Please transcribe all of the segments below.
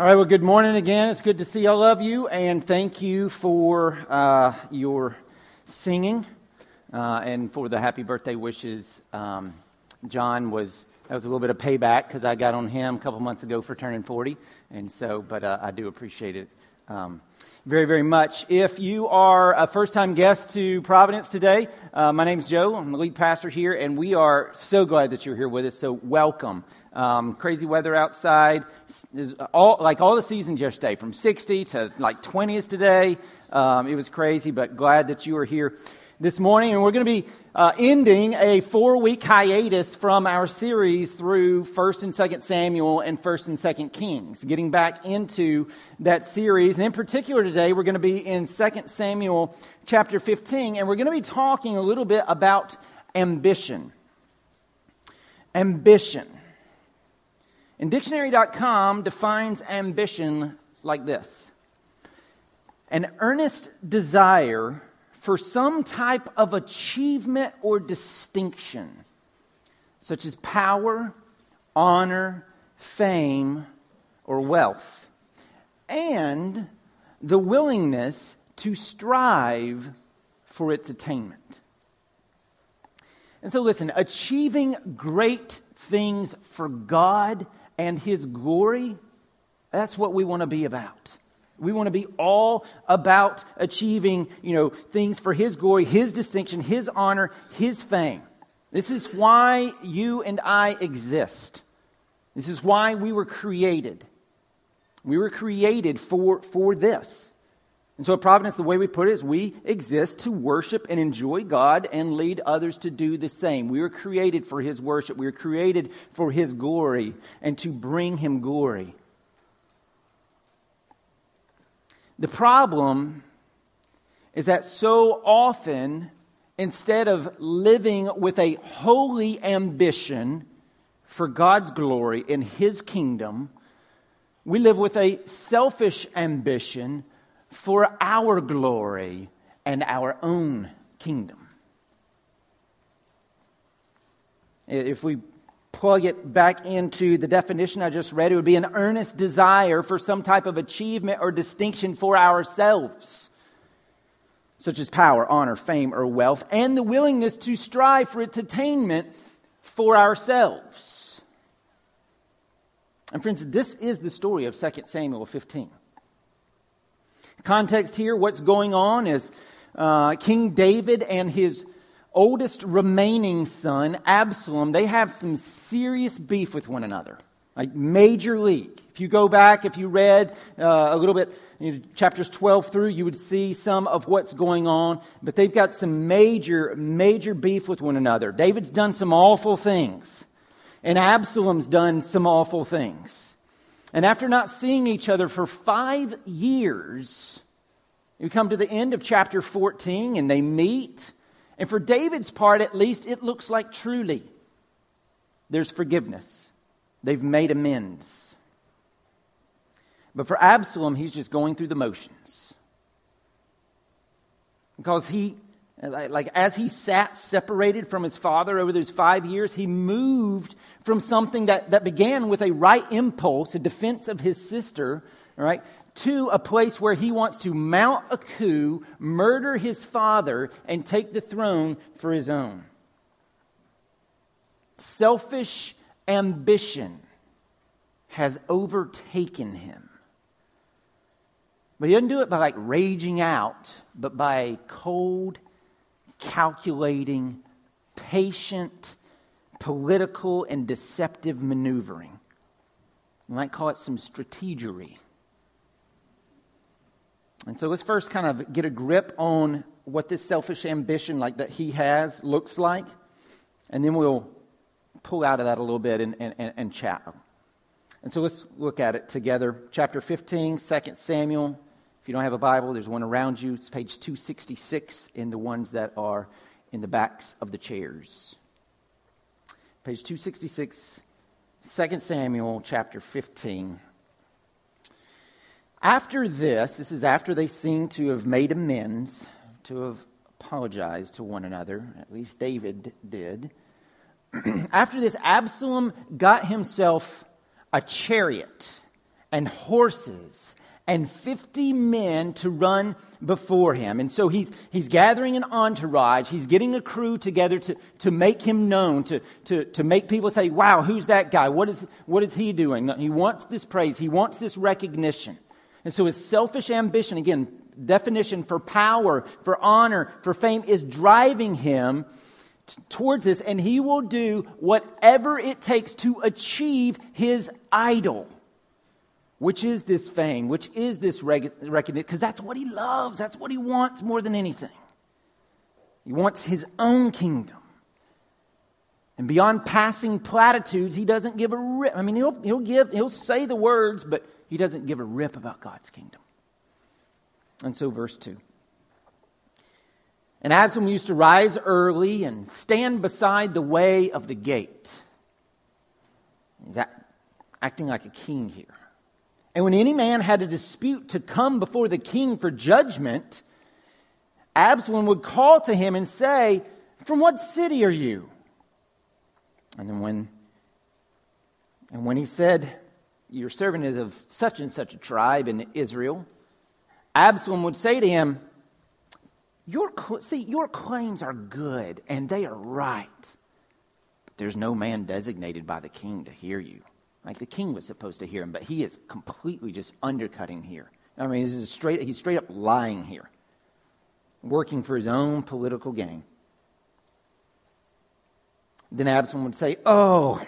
All right, well, good morning again. It's good to see all of you, and thank you for uh, your singing uh, and for the happy birthday wishes. Um, John was, that was a little bit of payback because I got on him a couple months ago for turning 40, and so, but uh, I do appreciate it um, very, very much. If you are a first time guest to Providence today, uh, my name is Joe. I'm the lead pastor here, and we are so glad that you're here with us, so welcome. Um, crazy weather outside. All, like all the seasons yesterday, from 60 to like 20s today. Um, it was crazy, but glad that you are here this morning. And we're going to be uh, ending a four week hiatus from our series through 1st and 2nd Samuel and 1st and 2nd Kings, getting back into that series. And in particular, today, we're going to be in 2nd Samuel chapter 15, and we're going to be talking a little bit about ambition. Ambition. And dictionary.com defines ambition like this an earnest desire for some type of achievement or distinction, such as power, honor, fame, or wealth, and the willingness to strive for its attainment. And so, listen, achieving great things for God and His glory, that's what we want to be about. We want to be all about achieving, you know, things for His glory, His distinction, His honor, His fame. This is why you and I exist. This is why we were created. We were created for, for this. And so at Providence, the way we put it is we exist to worship and enjoy God and lead others to do the same. We were created for His worship. We were created for His glory and to bring Him glory. The problem is that so often, instead of living with a holy ambition for God's glory and His kingdom, we live with a selfish ambition for our glory and our own kingdom. If we plug it back into the definition I just read, it would be an earnest desire for some type of achievement or distinction for ourselves, such as power, honor, fame, or wealth, and the willingness to strive for its attainment for ourselves. And friends, this is the story of 2 Samuel 15. Context here what's going on is uh, King David and his oldest remaining son, Absalom, they have some serious beef with one another. Like major league. If you go back, if you read uh, a little bit, you know, chapters 12 through, you would see some of what's going on. But they've got some major, major beef with one another. David's done some awful things, and Absalom's done some awful things. And after not seeing each other for five years, we come to the end of chapter 14 and they meet. And for David's part, at least, it looks like truly there's forgiveness. They've made amends. But for Absalom, he's just going through the motions. Because he like as he sat separated from his father over those five years, he moved from something that, that began with a right impulse, a defense of his sister, right, to a place where he wants to mount a coup, murder his father, and take the throne for his own. Selfish ambition has overtaken him. But he doesn't do it by like raging out, but by cold calculating, patient, political, and deceptive maneuvering. We might call it some strategery. And so let's first kind of get a grip on what this selfish ambition like that he has looks like, and then we'll pull out of that a little bit and, and, and chat. And so let's look at it together. Chapter 15, 2 Samuel if you don't have a Bible, there's one around you. It's page 266 in the ones that are in the backs of the chairs. Page 266, 2 Samuel chapter 15. After this, this is after they seem to have made amends, to have apologized to one another, at least David did. After this, Absalom got himself a chariot and horses and 50 men to run before him. And so he's, he's gathering an entourage. He's getting a crew together to, to make him known, to, to, to make people say, wow, who's that guy? What is, what is he doing? He wants this praise. He wants this recognition. And so his selfish ambition, again, definition for power, for honor, for fame, is driving him t- towards this. And he will do whatever it takes to achieve his idol which is this fame, which is this recognition, because that's what he loves. That's what he wants more than anything. He wants his own kingdom. And beyond passing platitudes, he doesn't give a rip. I mean, he'll, he'll, give, he'll say the words, but he doesn't give a rip about God's kingdom. And so, verse 2. And Absalom used to rise early and stand beside the way of the gate. He's acting like a king here. And when any man had a dispute to come before the king for judgment, Absalom would call to him and say, From what city are you? And then when and when he said, Your servant is of such and such a tribe in Israel, Absalom would say to him, your, see, your claims are good and they are right, but there's no man designated by the king to hear you. Like the king was supposed to hear him, but he is completely just undercutting here. I mean, this is straight, he's straight up lying here, working for his own political gain. Then Absalom would say, Oh,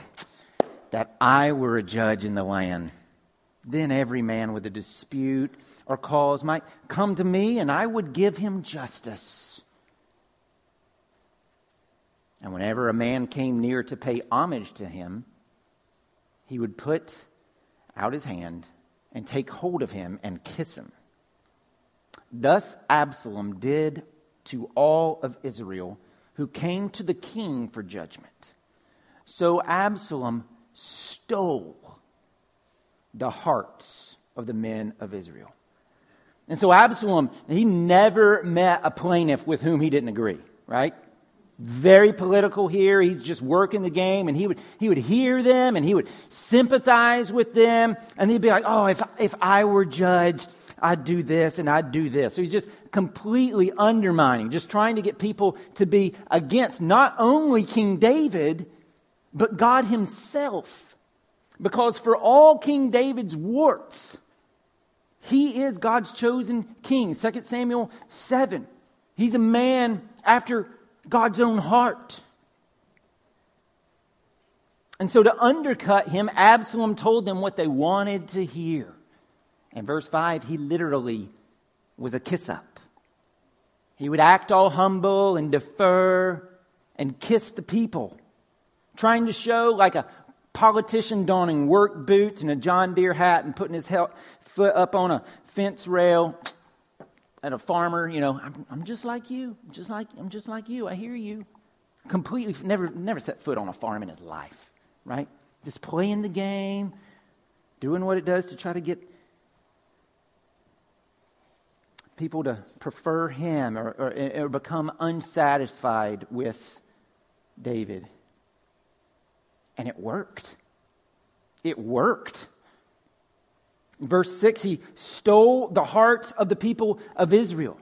that I were a judge in the land. Then every man with a dispute or cause might come to me, and I would give him justice. And whenever a man came near to pay homage to him, he would put out his hand and take hold of him and kiss him. Thus Absalom did to all of Israel who came to the king for judgment. So Absalom stole the hearts of the men of Israel. And so Absalom, he never met a plaintiff with whom he didn't agree, right? Very political here. He's just working the game and he would, he would hear them and he would sympathize with them. And he'd be like, oh, if, if I were judge, I'd do this and I'd do this. So he's just completely undermining, just trying to get people to be against not only King David, but God himself. Because for all King David's warts, he is God's chosen king. 2 Samuel 7. He's a man after God's own heart. And so, to undercut him, Absalom told them what they wanted to hear. In verse 5, he literally was a kiss up. He would act all humble and defer and kiss the people, trying to show like a politician donning work boots and a John Deere hat and putting his foot up on a fence rail at a farmer, you know, I'm, I'm just like you, just like I'm just like you. I hear you. Completely never never set foot on a farm in his life, right? Just playing the game, doing what it does to try to get people to prefer him or, or, or become unsatisfied with David. And it worked. It worked verse 6, he stole the hearts of the people of Israel.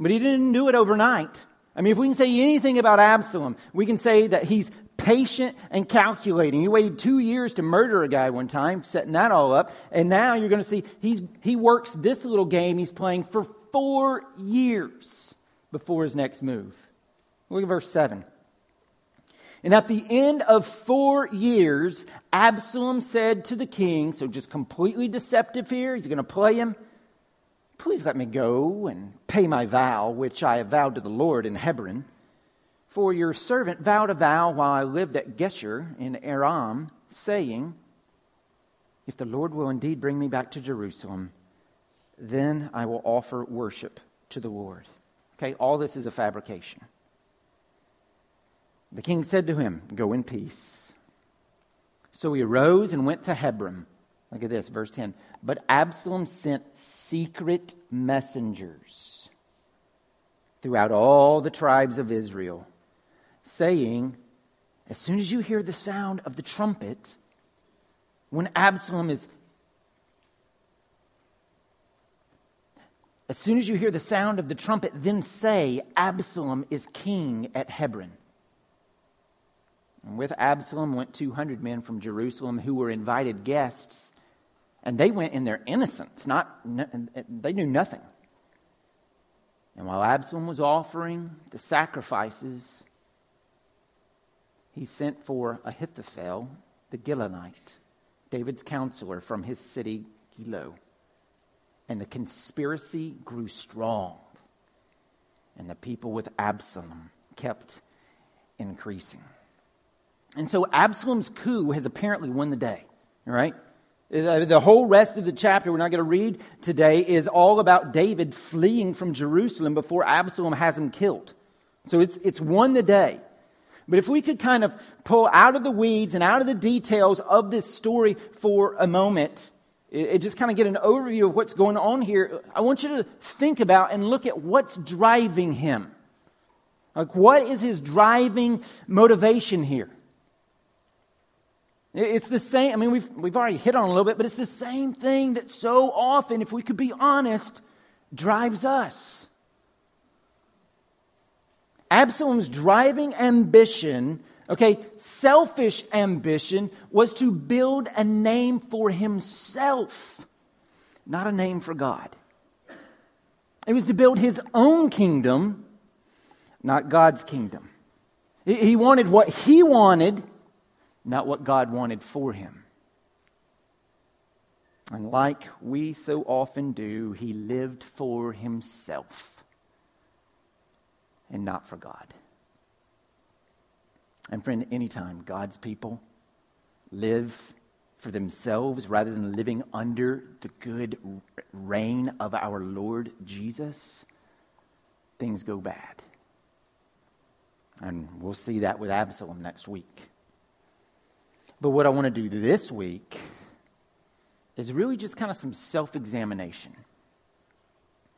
But he didn't do it overnight. I mean, if we can say anything about Absalom, we can say that he's patient and calculating. He waited two years to murder a guy one time, setting that all up. And now you're going to see he's, he works this little game he's playing for four years before his next move. Look at verse 7. And at the end of four years, Absalom said to the king, so just completely deceptive here, he's going to play him. Please let me go and pay my vow, which I have vowed to the Lord in Hebron. For your servant vowed a vow while I lived at Geshur in Aram, saying, If the Lord will indeed bring me back to Jerusalem, then I will offer worship to the Lord. Okay, all this is a fabrication. The king said to him, Go in peace. So he arose and went to Hebron. Look at this, verse 10. But Absalom sent secret messengers throughout all the tribes of Israel, saying, As soon as you hear the sound of the trumpet, when Absalom is As soon as you hear the sound of the trumpet, then say, Absalom is king at Hebron. And with Absalom went 200 men from Jerusalem who were invited guests, and they went in their innocence, not, they knew nothing. And while Absalom was offering the sacrifices, he sent for Ahithophel, the Gilonite, David's counselor from his city, Gilo and the conspiracy grew strong. And the people with Absalom kept increasing. And so Absalom's coup has apparently won the day, right? Uh, the whole rest of the chapter we're not going to read today is all about David fleeing from Jerusalem before Absalom has him killed. So it's, it's won the day. But if we could kind of pull out of the weeds and out of the details of this story for a moment it, just kind of get an overview of what's going on here, I want you to think about and look at what's driving him. Like, what is his driving motivation here? It's the same, I mean, we've, we've already hit on a little bit, but it's the same thing that so often, if we could be honest, drives us. Absalom's driving ambition Okay, selfish ambition was to build a name for himself, not a name for God. It was to build his own kingdom, not God's kingdom. He wanted what he wanted, not what God wanted for him. And like we so often do, he lived for himself and not for God. And friend, anytime God's people live for themselves rather than living under the good reign of our Lord Jesus, things go bad. And we'll see that with Absalom next week. But what I want to do this week is really just kind of some self examination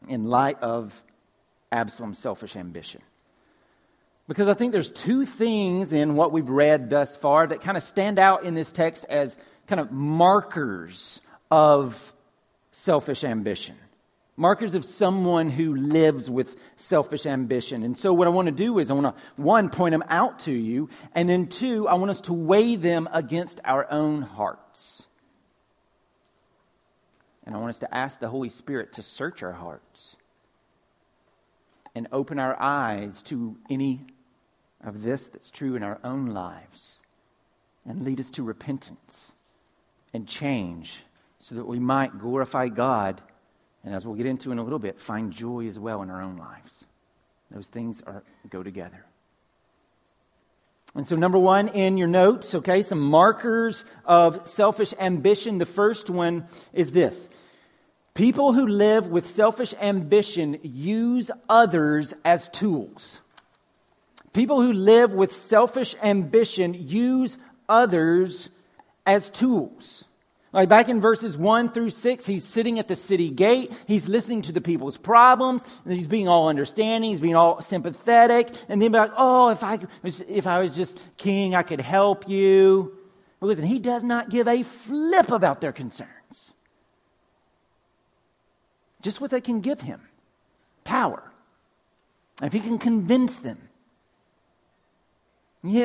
in light of Absalom's selfish ambition. Because I think there's two things in what we've read thus far that kind of stand out in this text as kind of markers of selfish ambition. Markers of someone who lives with selfish ambition. And so, what I want to do is, I want to, one, point them out to you, and then two, I want us to weigh them against our own hearts. And I want us to ask the Holy Spirit to search our hearts and open our eyes to any of this that's true in our own lives and lead us to repentance and change so that we might glorify God and as we'll get into in a little bit find joy as well in our own lives. Those things are go together. And so number one in your notes okay some markers of selfish ambition. The first one is this. People who live with selfish ambition use others as tools. People who live with selfish ambition use others as tools. Like back in verses 1 through 6, he's sitting at the city gate. He's listening to the people's problems. And he's being all understanding. He's being all sympathetic. And then be like, oh, if I, if I was just king, I could help you. But listen, he does not give a flip about their concerns. Just what they can give him power. If he can convince them he,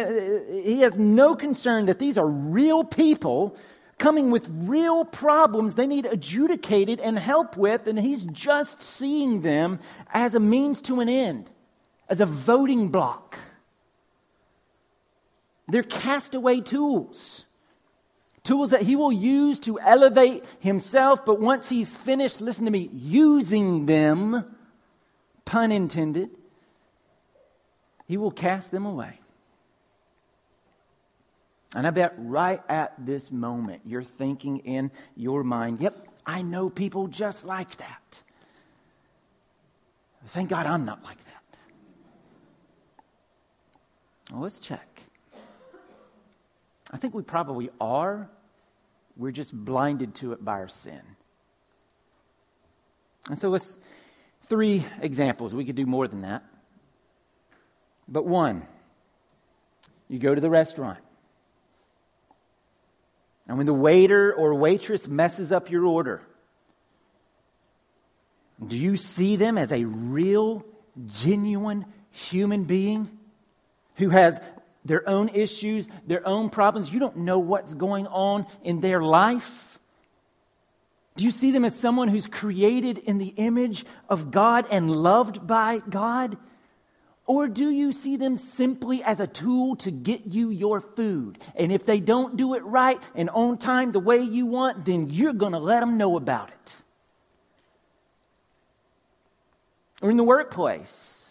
he has no concern that these are real people coming with real problems they need adjudicated and help with, and he's just seeing them as a means to an end, as a voting block. They're castaway tools. Tools that he will use to elevate himself, but once he's finished, listen to me, using them, pun intended, he will cast them away. And I bet right at this moment, you're thinking in your mind, yep, I know people just like that. Thank God I'm not like that. Well, let's check. I think we probably are. We're just blinded to it by our sin. And so let's, three examples. We could do more than that. But one, you go to the restaurant. And when the waiter or waitress messes up your order, Do you see them as a real, genuine human being who has their own issues, their own problems? You don't know what's going on in their life. Do you see them as someone who's created in the image of God and loved by God? Or do you see them simply as a tool to get you your food? And if they don't do it right and on time the way you want, then you're going to let them know about it. Or in the workplace.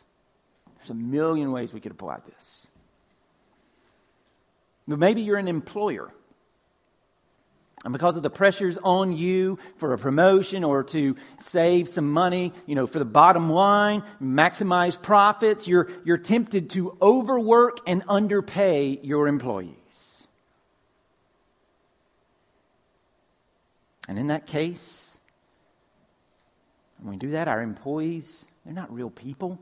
There's a million ways we could apply this. But maybe you're an employer. And because of the pressures on you for a promotion or to save some money, you know, for the bottom line, maximize profits, you're, you're tempted to overwork and underpay your employees. And in that case, when we do that, our employees they're not real people.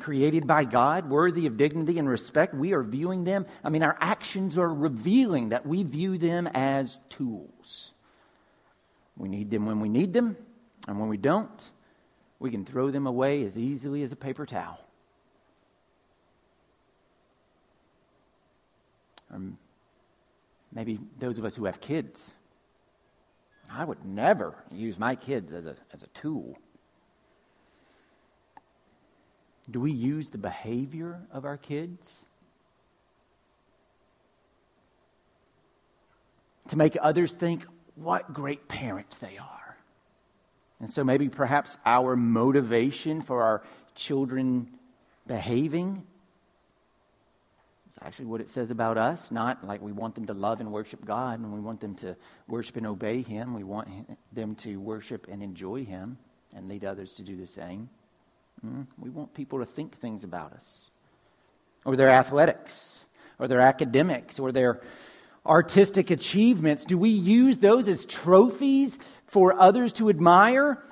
Created by God, worthy of dignity and respect, we are viewing them. I mean, our actions are revealing that we view them as tools. We need them when we need them, and when we don't, we can throw them away as easily as a paper towel. Or maybe those of us who have kids. I would never use my kids as a, as a tool. Do we use the behavior of our kids to make others think what great parents they are? And so maybe perhaps our motivation for our children behaving is actually what it says about us. Not like we want them to love and worship God and we want them to worship and obey Him. We want them to worship and enjoy Him and lead others to do the same. Hmm? We want people to think things about us, or their athletics, or their academics, or their artistic achievements. Do we use those as trophies for others to admire?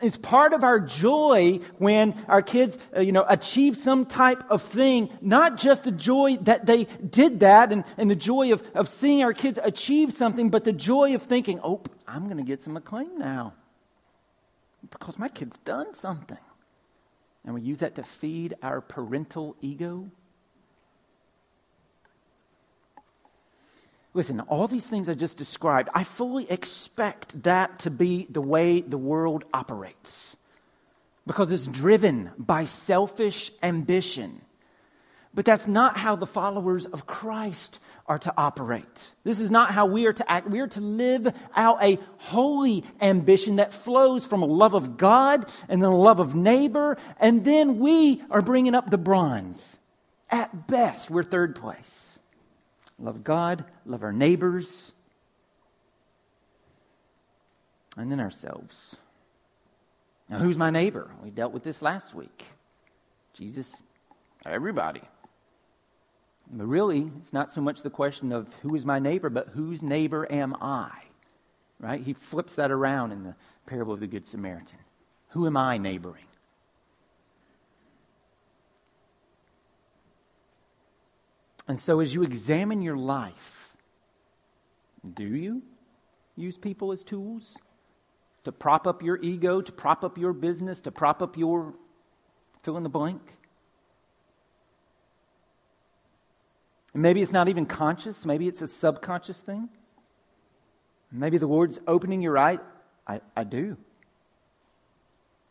It's part of our joy when our kids, uh, you know, achieve some type of thing, not just the joy that they did that and, and the joy of, of seeing our kids achieve something, but the joy of thinking, oh, I'm going to get some acclaim now because my kid's done something and we use that to feed our parental ego? Listen, all these things I just described, I fully expect that to be the way the world operates because it's driven by selfish ambition. But that's not how the followers of Christ are to operate. This is not how we are to act. We are to live out a holy ambition that flows from a love of God and then a love of neighbor. And then we are bringing up the bronze. At best, we're third place. Love God, love our neighbors, and then ourselves. Now, who's my neighbor? We dealt with this last week. Jesus, everybody. But really, it's not so much the question of who is my neighbor, but whose neighbor am I? Right? He flips that around in the parable of the Good Samaritan. Who am I neighboring? And so, as you examine your life, do you use people as tools to prop up your ego, to prop up your business, to prop up your fill in the blank? And maybe it's not even conscious, maybe it's a subconscious thing. Maybe the Lord's opening your eye. I, I do.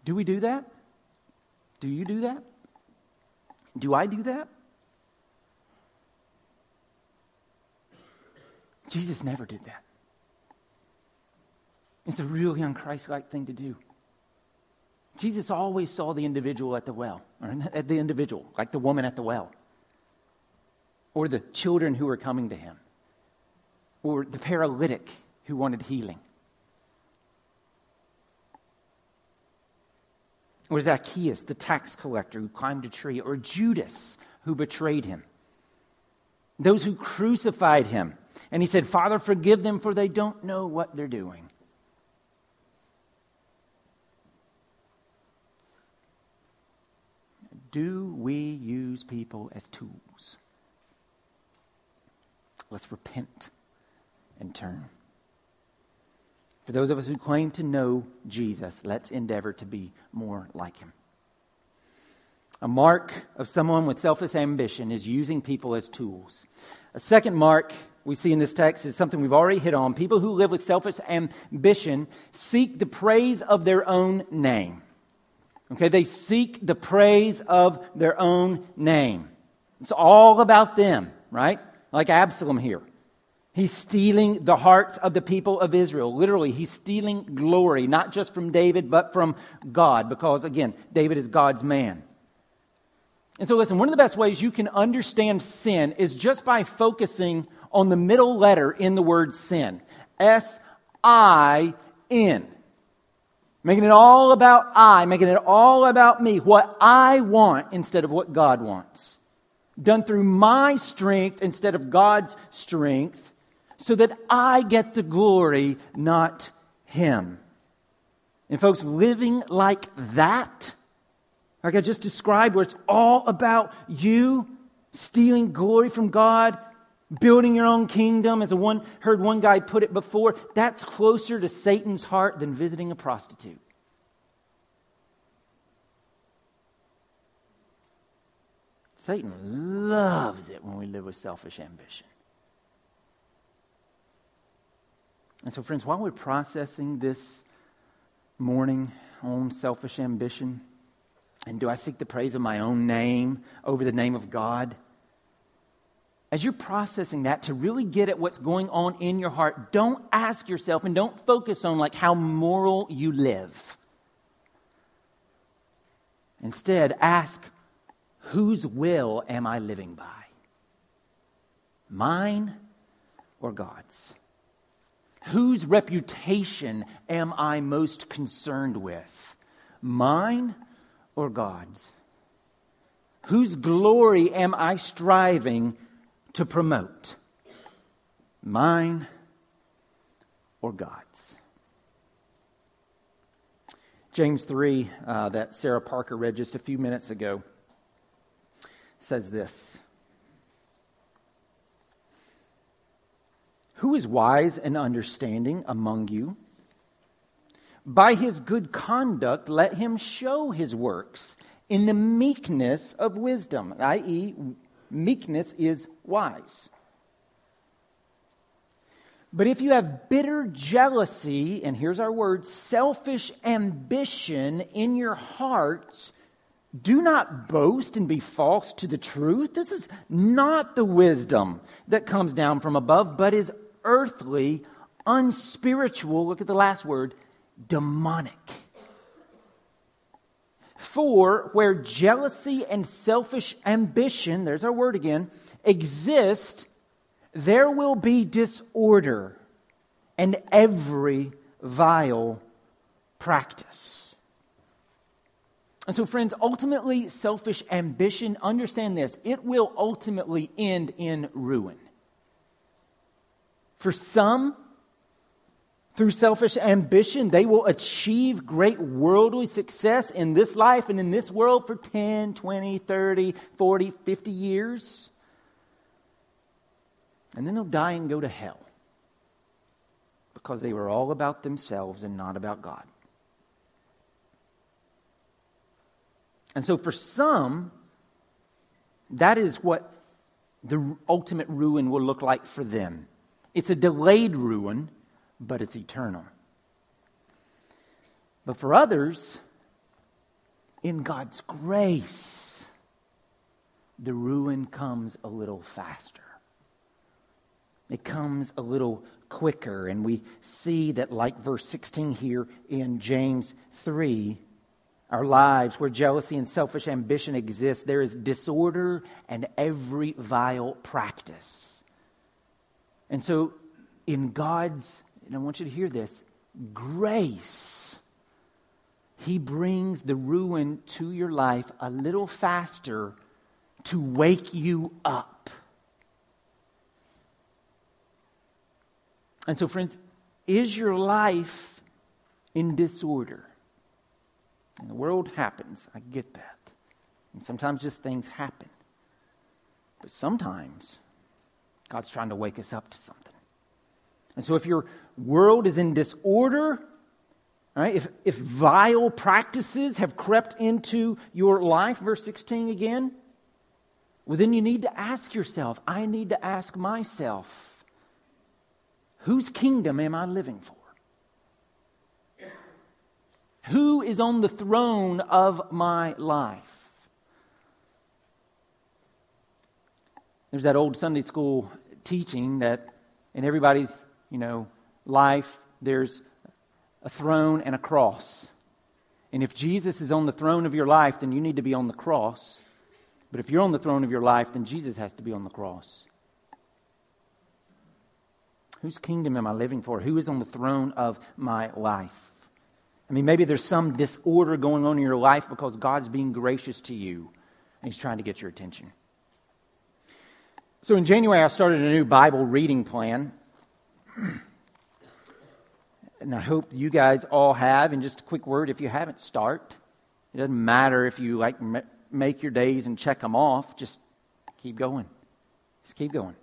Do we do that? Do you do that? Do I do that? Jesus never did that. It's a really unchristlike thing to do. Jesus always saw the individual at the well, or at the individual, like the woman at the well or the children who were coming to him, or the paralytic who wanted healing, or Zacchaeus, the tax collector who climbed a tree, or Judas who betrayed him, those who crucified him. And he said, Father, forgive them, for they don't know what they're doing. Do we use people as tools? Let's repent and turn. For those of us who claim to know Jesus, let's endeavor to be more like him. A mark of someone with selfish ambition is using people as tools. A second mark we see in this text is something we've already hit on. People who live with selfish ambition seek the praise of their own name. Okay, they seek the praise of their own name. It's all about them, right? Like Absalom here. He's stealing the hearts of the people of Israel. Literally, he's stealing glory, not just from David, but from God, because again, David is God's man. And so, listen, one of the best ways you can understand sin is just by focusing on the middle letter in the word sin S I N. Making it all about I, making it all about me, what I want instead of what God wants. Done through my strength instead of God's strength, so that I get the glory, not Him. And, folks, living like that, like I just described, where it's all about you stealing glory from God, building your own kingdom, as a one heard one guy put it before, that's closer to Satan's heart than visiting a prostitute. Satan loves it when we live with selfish ambition. And so, friends, while we're processing this morning on selfish ambition, and do I seek the praise of my own name over the name of God? as you're processing that to really get at what's going on in your heart, don't ask yourself and don't focus on like how moral you live. Instead, ask, whose will am I living by? Mine or God's? Whose reputation am I most concerned with? Mine or God's? Whose glory am I striving to promote? Mine or God's? James 3, uh, that Sarah Parker read just a few minutes ago, says this Who is wise and understanding among you? By his good conduct, let him show his works in the meekness of wisdom, i.e., meekness is wise. But if you have bitter jealousy, and here's our word, selfish ambition in your hearts, do not boast and be false to the truth. This is not the wisdom that comes down from above, but is earthly, unspiritual. Look at the last word demonic. For where jealousy and selfish ambition, there's our word again, exist, there will be disorder and every vile practice. And so, friends, ultimately, selfish ambition, understand this, it will ultimately end in ruin. For some, through selfish ambition, they will achieve great worldly success in this life and in this world for 10, 20, 30, 40, 50 years. And then they'll die and go to hell because they were all about themselves and not about God. And so, for some, that is what the ultimate ruin will look like for them. It's a delayed ruin but it's eternal. But for others, in God's grace, the ruin comes a little faster. It comes a little quicker. And we see that, like verse 16 here in James 3, our lives where jealousy and selfish ambition exist, there is disorder and every vile practice. And so, in God's and I want you to hear this grace. He brings the ruin to your life a little faster to wake you up. And so, friends, is your life in disorder? And the world happens. I get that. And sometimes just things happen. But sometimes God's trying to wake us up to something. And so, if you're world is in disorder, right? If, if vile practices have crept into your life, verse 16 again, well, then you need to ask yourself, I need to ask myself, whose kingdom am I living for? Who is on the throne of my life? There's that old Sunday school teaching that in everybody's, you know, life, there's a throne and a cross. And if Jesus is on the throne of your life, then you need to be on the cross. But if you're on the throne of your life, then Jesus has to be on the cross. Whose kingdom am I living for? Who is on the throne of my life? I mean, maybe there's some disorder going on in your life because God's being gracious to you and He's trying to get your attention. So in January, I started a new Bible reading plan. And I hope you guys all have. And just a quick word if you haven't, start. It doesn't matter if you like make your days and check them off, just keep going. Just keep going.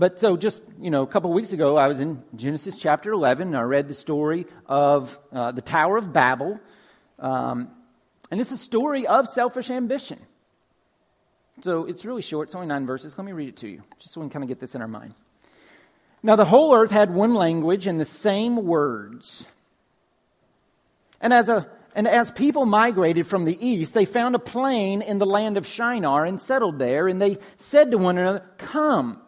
But so, just you know, a couple weeks ago, I was in Genesis chapter 11, and I read the story of uh, the Tower of Babel. Um, and it's a story of selfish ambition. So it's really short, it's only nine verses. Let me read it to you, just so we can kind of get this in our mind. Now, the whole earth had one language and the same words. And as, a, and as people migrated from the east, they found a plain in the land of Shinar and settled there. And they said to one another, Come,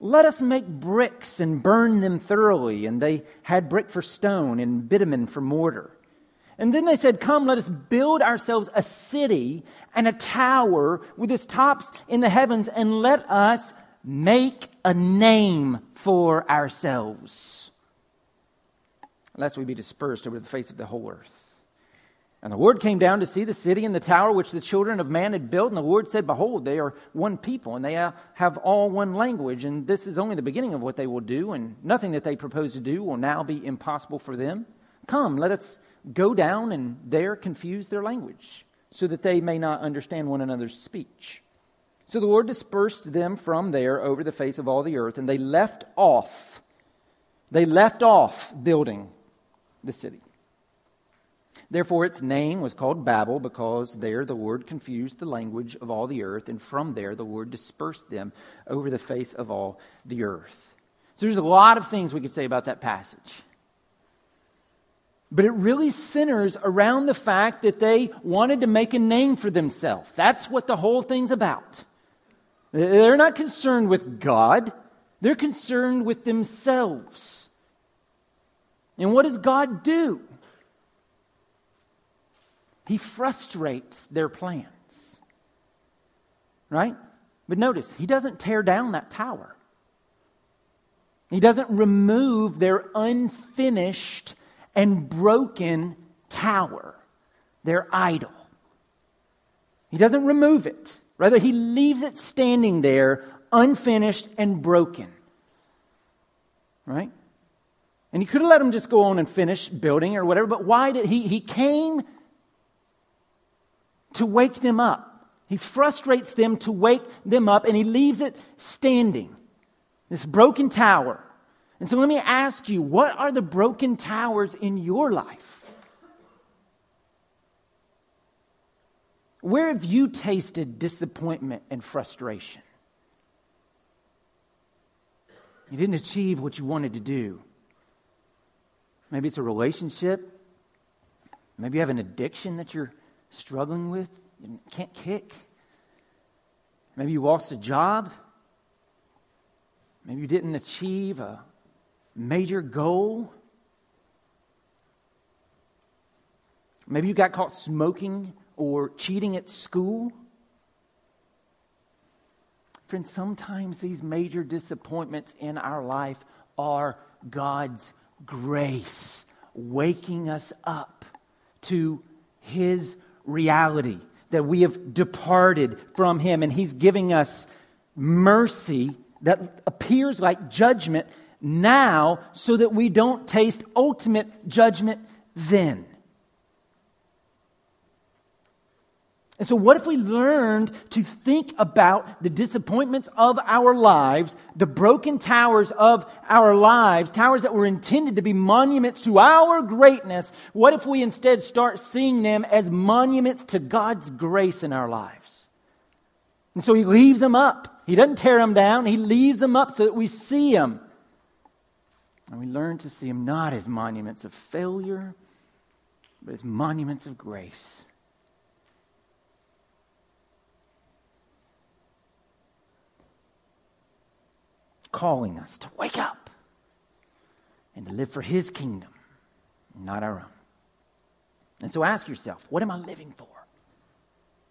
let us make bricks and burn them thoroughly. And they had brick for stone and bitumen for mortar. And then they said, Come, let us build ourselves a city and a tower with its tops in the heavens, and let us make a name for ourselves, lest we be dispersed over the face of the whole earth. And the Lord came down to see the city and the tower which the children of man had built. And the Lord said, Behold, they are one people, and they have all one language. And this is only the beginning of what they will do, and nothing that they propose to do will now be impossible for them. Come, let us go down and there confuse their language, so that they may not understand one another's speech. So the Lord dispersed them from there over the face of all the earth, and they left off. They left off building the city. Therefore, its name was called Babel, because there the Lord confused the language of all the earth, and from there the Lord dispersed them over the face of all the earth. So there's a lot of things we could say about that passage. But it really centers around the fact that they wanted to make a name for themselves. That's what the whole thing's about. They're not concerned with God, they're concerned with themselves. And what does God do? He frustrates their plans. Right? But notice, he doesn't tear down that tower. He doesn't remove their unfinished and broken tower, their idol. He doesn't remove it. Rather, he leaves it standing there, unfinished and broken. Right? And he could have let him just go on and finish building or whatever, but why did he? He came to wake them up. He frustrates them to wake them up, and he leaves it standing. This broken tower. And so let me ask you what are the broken towers in your life? Where have you tasted disappointment and frustration? You didn't achieve what you wanted to do. Maybe it's a relationship. Maybe you have an addiction that you're struggling with, you can't kick. Maybe you lost a job. Maybe you didn't achieve a major goal. Maybe you got caught smoking or cheating at school. Friends, sometimes these major disappointments in our life are God's grace waking us up to His reality that we have departed from Him and He's giving us mercy that appears like judgment now so that we don't taste ultimate judgment then. And so, what if we learned to think about the disappointments of our lives, the broken towers of our lives, towers that were intended to be monuments to our greatness? What if we instead start seeing them as monuments to God's grace in our lives? And so, He leaves them up. He doesn't tear them down, He leaves them up so that we see them. And we learn to see them not as monuments of failure, but as monuments of grace. Calling us to wake up and to live for His kingdom, not our own. And so ask yourself what am I living for?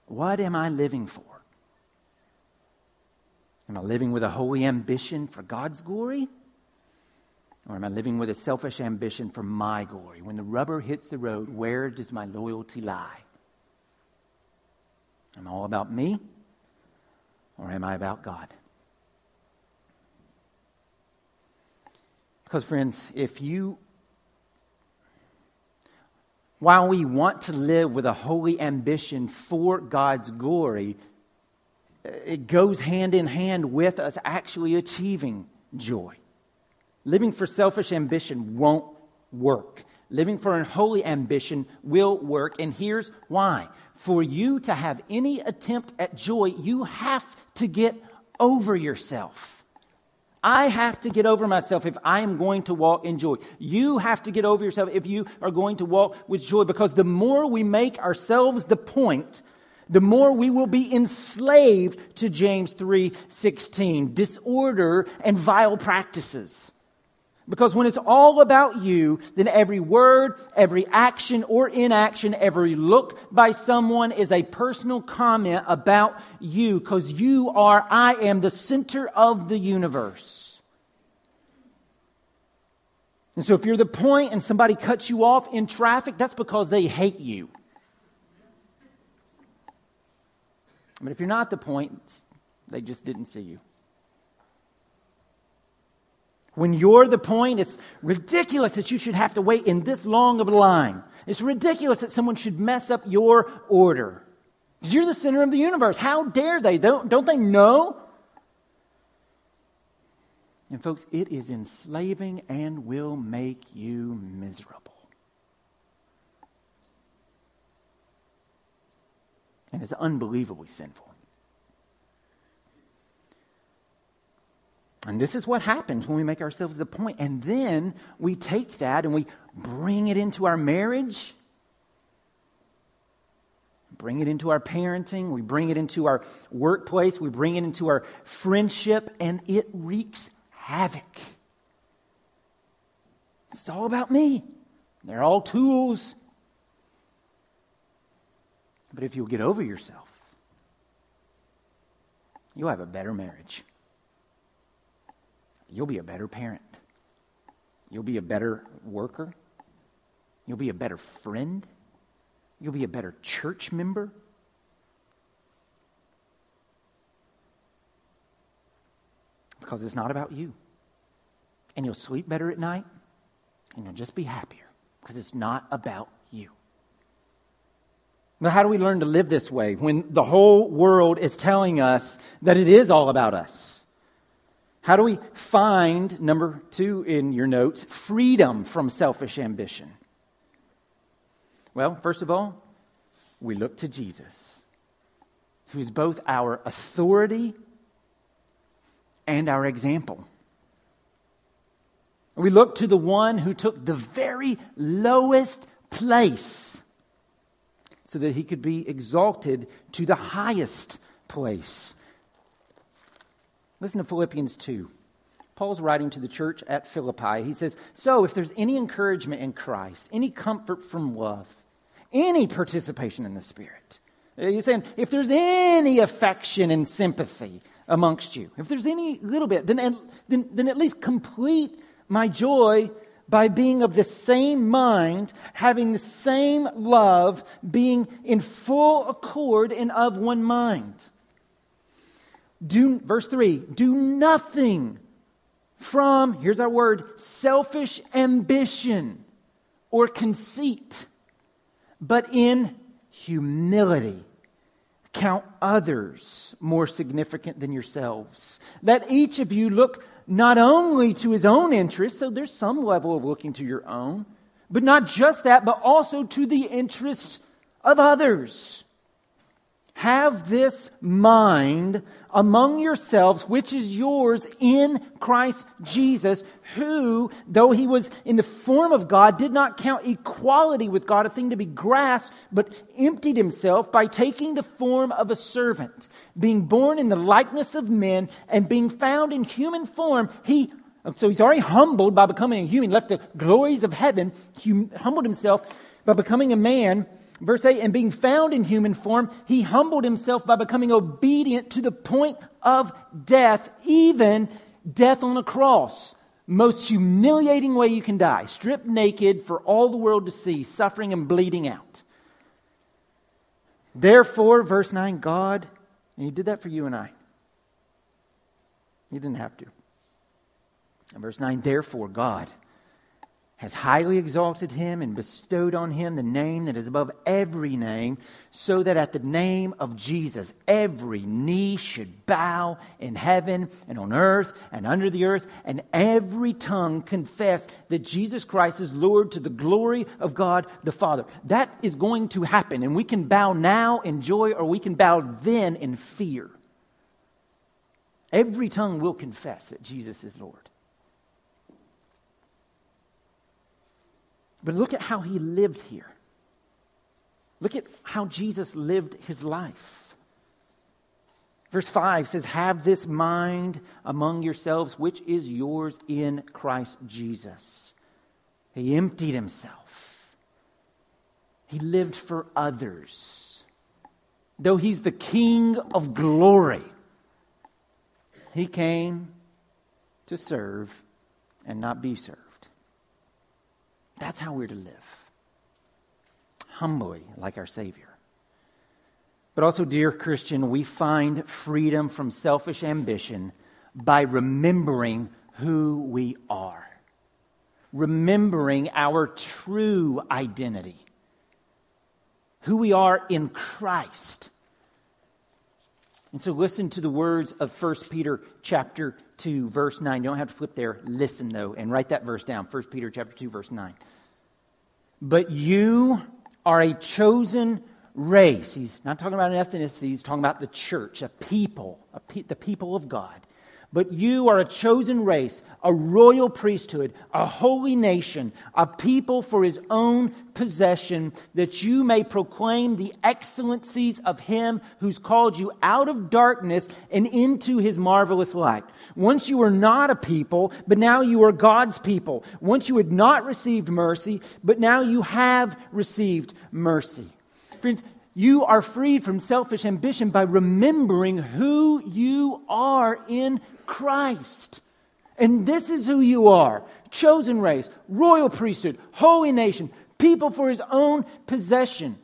What am I living for? Am I living with a holy ambition for God's glory? Or am I living with a selfish ambition for my glory? When the rubber hits the road, where does my loyalty lie? Am I all about me? Or am I about God? Because, friends, if you, while we want to live with a holy ambition for God's glory, it goes hand in hand with us actually achieving joy. Living for selfish ambition won't work. Living for a holy ambition will work, and here's why. For you to have any attempt at joy, you have to get over yourself. I have to get over myself if I am going to walk in joy. You have to get over yourself if you are going to walk with joy because the more we make ourselves the point, the more we will be enslaved to James 3:16, disorder and vile practices. Because when it's all about you, then every word, every action or inaction, every look by someone is a personal comment about you. Because you are, I am the center of the universe. And so if you're the point and somebody cuts you off in traffic, that's because they hate you. But if you're not the point, they just didn't see you. When you're the point, it's ridiculous that you should have to wait in this long of a line. It's ridiculous that someone should mess up your order. Because you're the center of the universe. How dare they? Don't, don't they know? And, folks, it is enslaving and will make you miserable. And it's unbelievably sinful. And this is what happens when we make ourselves the point. And then we take that and we bring it into our marriage, bring it into our parenting, we bring it into our workplace, we bring it into our friendship, and it wreaks havoc. It's all about me. They're all tools. But if you'll get over yourself, you'll have a better marriage you'll be a better parent. You'll be a better worker. You'll be a better friend. You'll be a better church member. Because it's not about you. And you'll sleep better at night, and you'll just be happier because it's not about you. Now, how do we learn to live this way when the whole world is telling us that it is all about us? How do we find, number two in your notes, freedom from selfish ambition? Well, first of all, we look to Jesus, who is both our authority and our example. We look to the one who took the very lowest place so that he could be exalted to the highest place. Listen to Philippians 2. Paul's writing to the church at Philippi. He says, So, if there's any encouragement in Christ, any comfort from love, any participation in the Spirit, uh, he's saying, if there's any affection and sympathy amongst you, if there's any little bit, then, then, then at least complete my joy by being of the same mind, having the same love, being in full accord and of one mind. Do, verse 3 do nothing from, here's our word, selfish ambition or conceit, but in humility count others more significant than yourselves. Let each of you look not only to his own interests, so there's some level of looking to your own, but not just that, but also to the interests of others. Have this mind among yourselves, which is yours in Christ Jesus, who, though he was in the form of God, did not count equality with God a thing to be grasped, but emptied himself by taking the form of a servant. Being born in the likeness of men and being found in human form, he so he's already humbled by becoming a human, left the glories of heaven, hum, humbled himself by becoming a man Verse 8, and being found in human form, he humbled himself by becoming obedient to the point of death, even death on a cross. Most humiliating way you can die, stripped naked for all the world to see, suffering and bleeding out. Therefore, verse 9, God, and he did that for you and I. He didn't have to. And verse 9, therefore, God has highly exalted him and bestowed on him the name that is above every name, so that at the name of Jesus every knee should bow in heaven and on earth and under the earth, and every tongue confess that Jesus Christ is Lord to the glory of God the Father. That is going to happen, and we can bow now in joy or we can bow then in fear. Every tongue will confess that Jesus is Lord. But look at how he lived here. Look at how Jesus lived his life. Verse 5 says, Have this mind among yourselves, which is yours in Christ Jesus. He emptied himself, he lived for others. Though he's the King of glory, he came to serve and not be served. That's how we're to live. Humbly, like our Savior. But also, dear Christian, we find freedom from selfish ambition by remembering who we are, remembering our true identity, who we are in Christ. And so listen to the words of 1 Peter chapter 2 verse 9. You don't have to flip there. Listen though and write that verse down. 1 Peter chapter 2 verse 9. But you are a chosen race. He's not talking about an ethnicity, he's talking about the church, a people, a pe- the people of God. But you are a chosen race, a royal priesthood, a holy nation, a people for his own possession, that you may proclaim the excellencies of him who's called you out of darkness and into his marvelous light. Once you were not a people, but now you are God's people. Once you had not received mercy, but now you have received mercy. Friends, you are freed from selfish ambition by remembering who you are in Christ. And this is who you are chosen race, royal priesthood, holy nation, people for his own possession.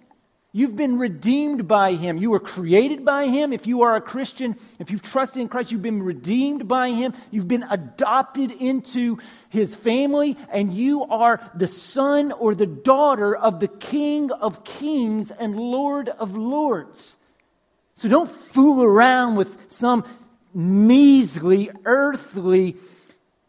You've been redeemed by him. You were created by him. If you are a Christian, if you've trusted in Christ, you've been redeemed by him. You've been adopted into his family, and you are the son or the daughter of the King of kings and Lord of lords. So don't fool around with some measly, earthly,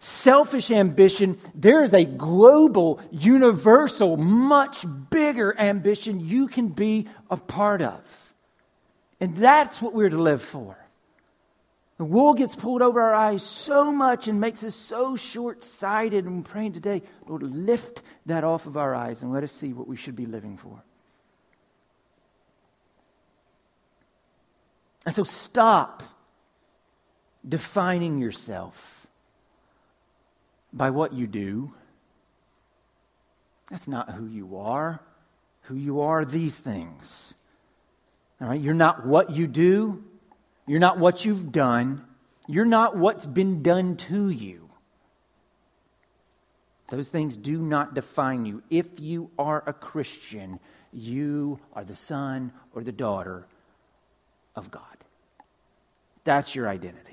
selfish ambition. There is a global, universal, much bigger ambition you can be a part of. And that's what we're to live for. The wool gets pulled over our eyes so much and makes us so short sighted. And praying today, Lord, lift that off of our eyes and let us see what we should be living for. And so stop defining yourself by what you do. That's not who you are. Who you are, these things. All right? You're not what you do. You're not what you've done. You're not what's been done to you. Those things do not define you. If you are a Christian, you are the son or the daughter of God. That's your identity.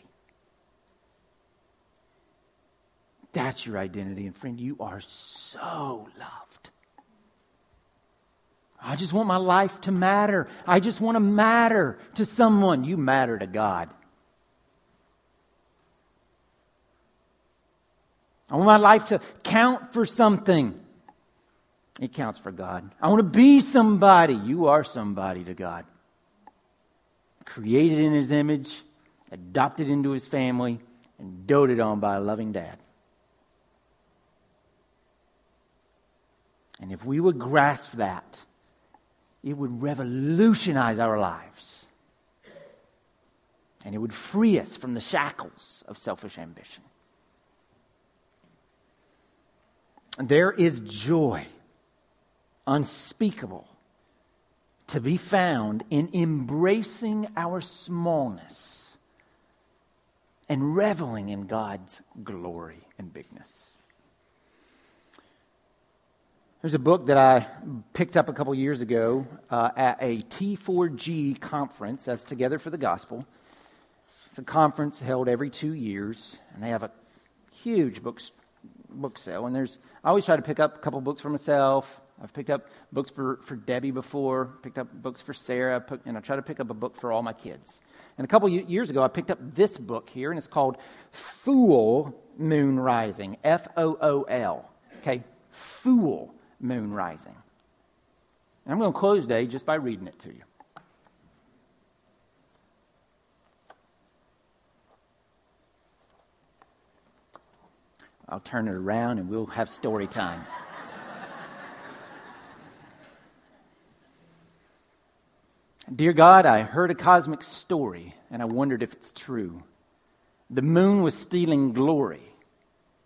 That's your identity. And friend, you are so loved. I just want my life to matter. I just want to matter to someone. You matter to God. I want my life to count for something. It counts for God. I want to be somebody. You are somebody to God. Created in His image, adopted into His family, and doted on by a loving dad. And if we would grasp that, it would revolutionize our lives. And it would free us from the shackles of selfish ambition. There is joy unspeakable to be found in embracing our smallness and reveling in God's glory and bigness. There's a book that I picked up a couple years ago uh, at a T4G conference that's Together for the Gospel. It's a conference held every two years, and they have a huge book, book sale. And there's, I always try to pick up a couple books for myself. I've picked up books for, for Debbie before, picked up books for Sarah, and I try to pick up a book for all my kids. And a couple years ago, I picked up this book here, and it's called Fool Moon Rising. F O O L. Okay? Fool moon rising. And I'm going to close today just by reading it to you. I'll turn it around and we'll have story time. Dear God, I heard a cosmic story and I wondered if it's true. The moon was stealing glory,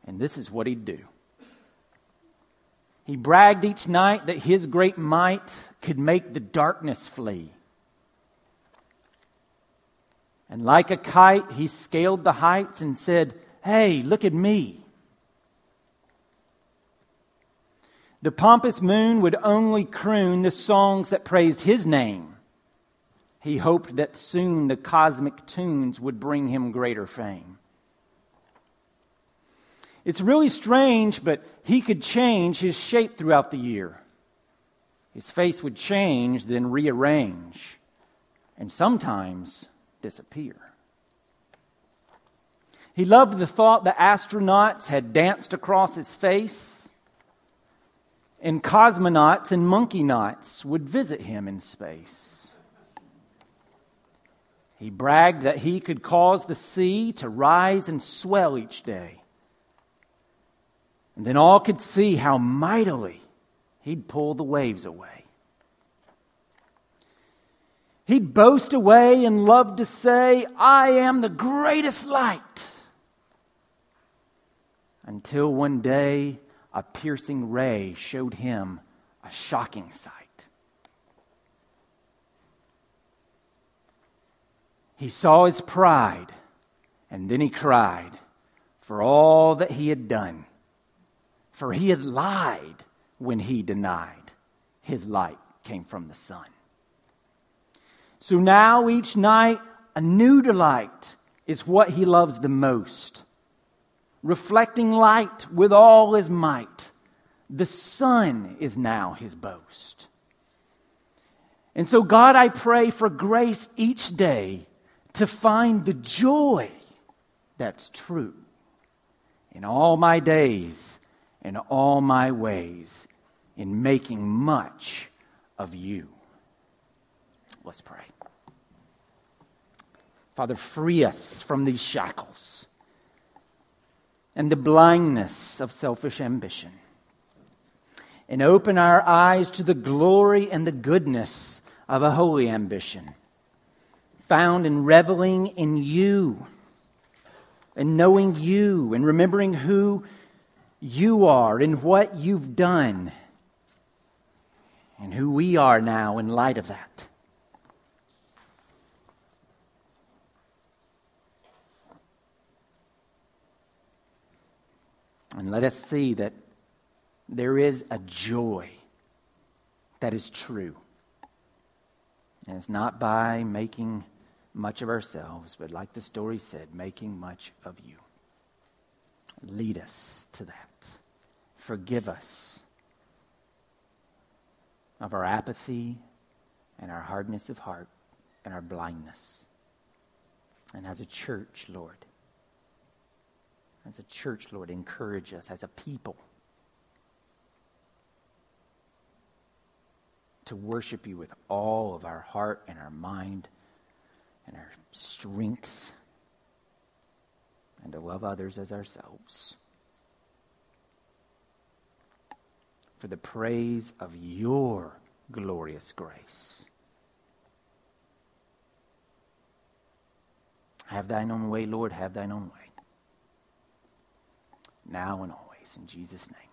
and this is what he'd do. He bragged each night that his great might could make the darkness flee. And like a kite, he scaled the heights and said, Hey, look at me. The pompous moon would only croon the songs that praised his name. He hoped that soon the cosmic tunes would bring him greater fame. It's really strange, but he could change his shape throughout the year. His face would change, then rearrange, and sometimes disappear. He loved the thought that astronauts had danced across his face, and cosmonauts and monkeynauts would visit him in space. He bragged that he could cause the sea to rise and swell each day. And then all could see how mightily he'd pull the waves away. He'd boast away and love to say, I am the greatest light. Until one day, a piercing ray showed him a shocking sight. He saw his pride, and then he cried for all that he had done for he had lied when he denied his light came from the sun. So now each night, a new delight is what he loves the most. Reflecting light with all his might, the sun is now his boast. And so, God, I pray for grace each day to find the joy that's true. In all my days, in all my ways in making much of you. Let's pray. Father, free us from these shackles and the blindness of selfish ambition. And open our eyes to the glory and the goodness of a holy ambition, found in reveling in you and knowing you and remembering who you are and what you've done and who we are now in light of that. And let us see that there is a joy that is true. And it's not by making much of ourselves, but like the story said, making much of you. Lead us to that. Forgive us of our apathy and our hardness of heart and our blindness. And as a church, Lord, as a church, Lord, encourage us as a people to worship you with all of our heart and our mind and our strength and to love others as ourselves. For the praise of your glorious grace. Have thine own way, Lord, have thine own way. Now and always, in Jesus' name.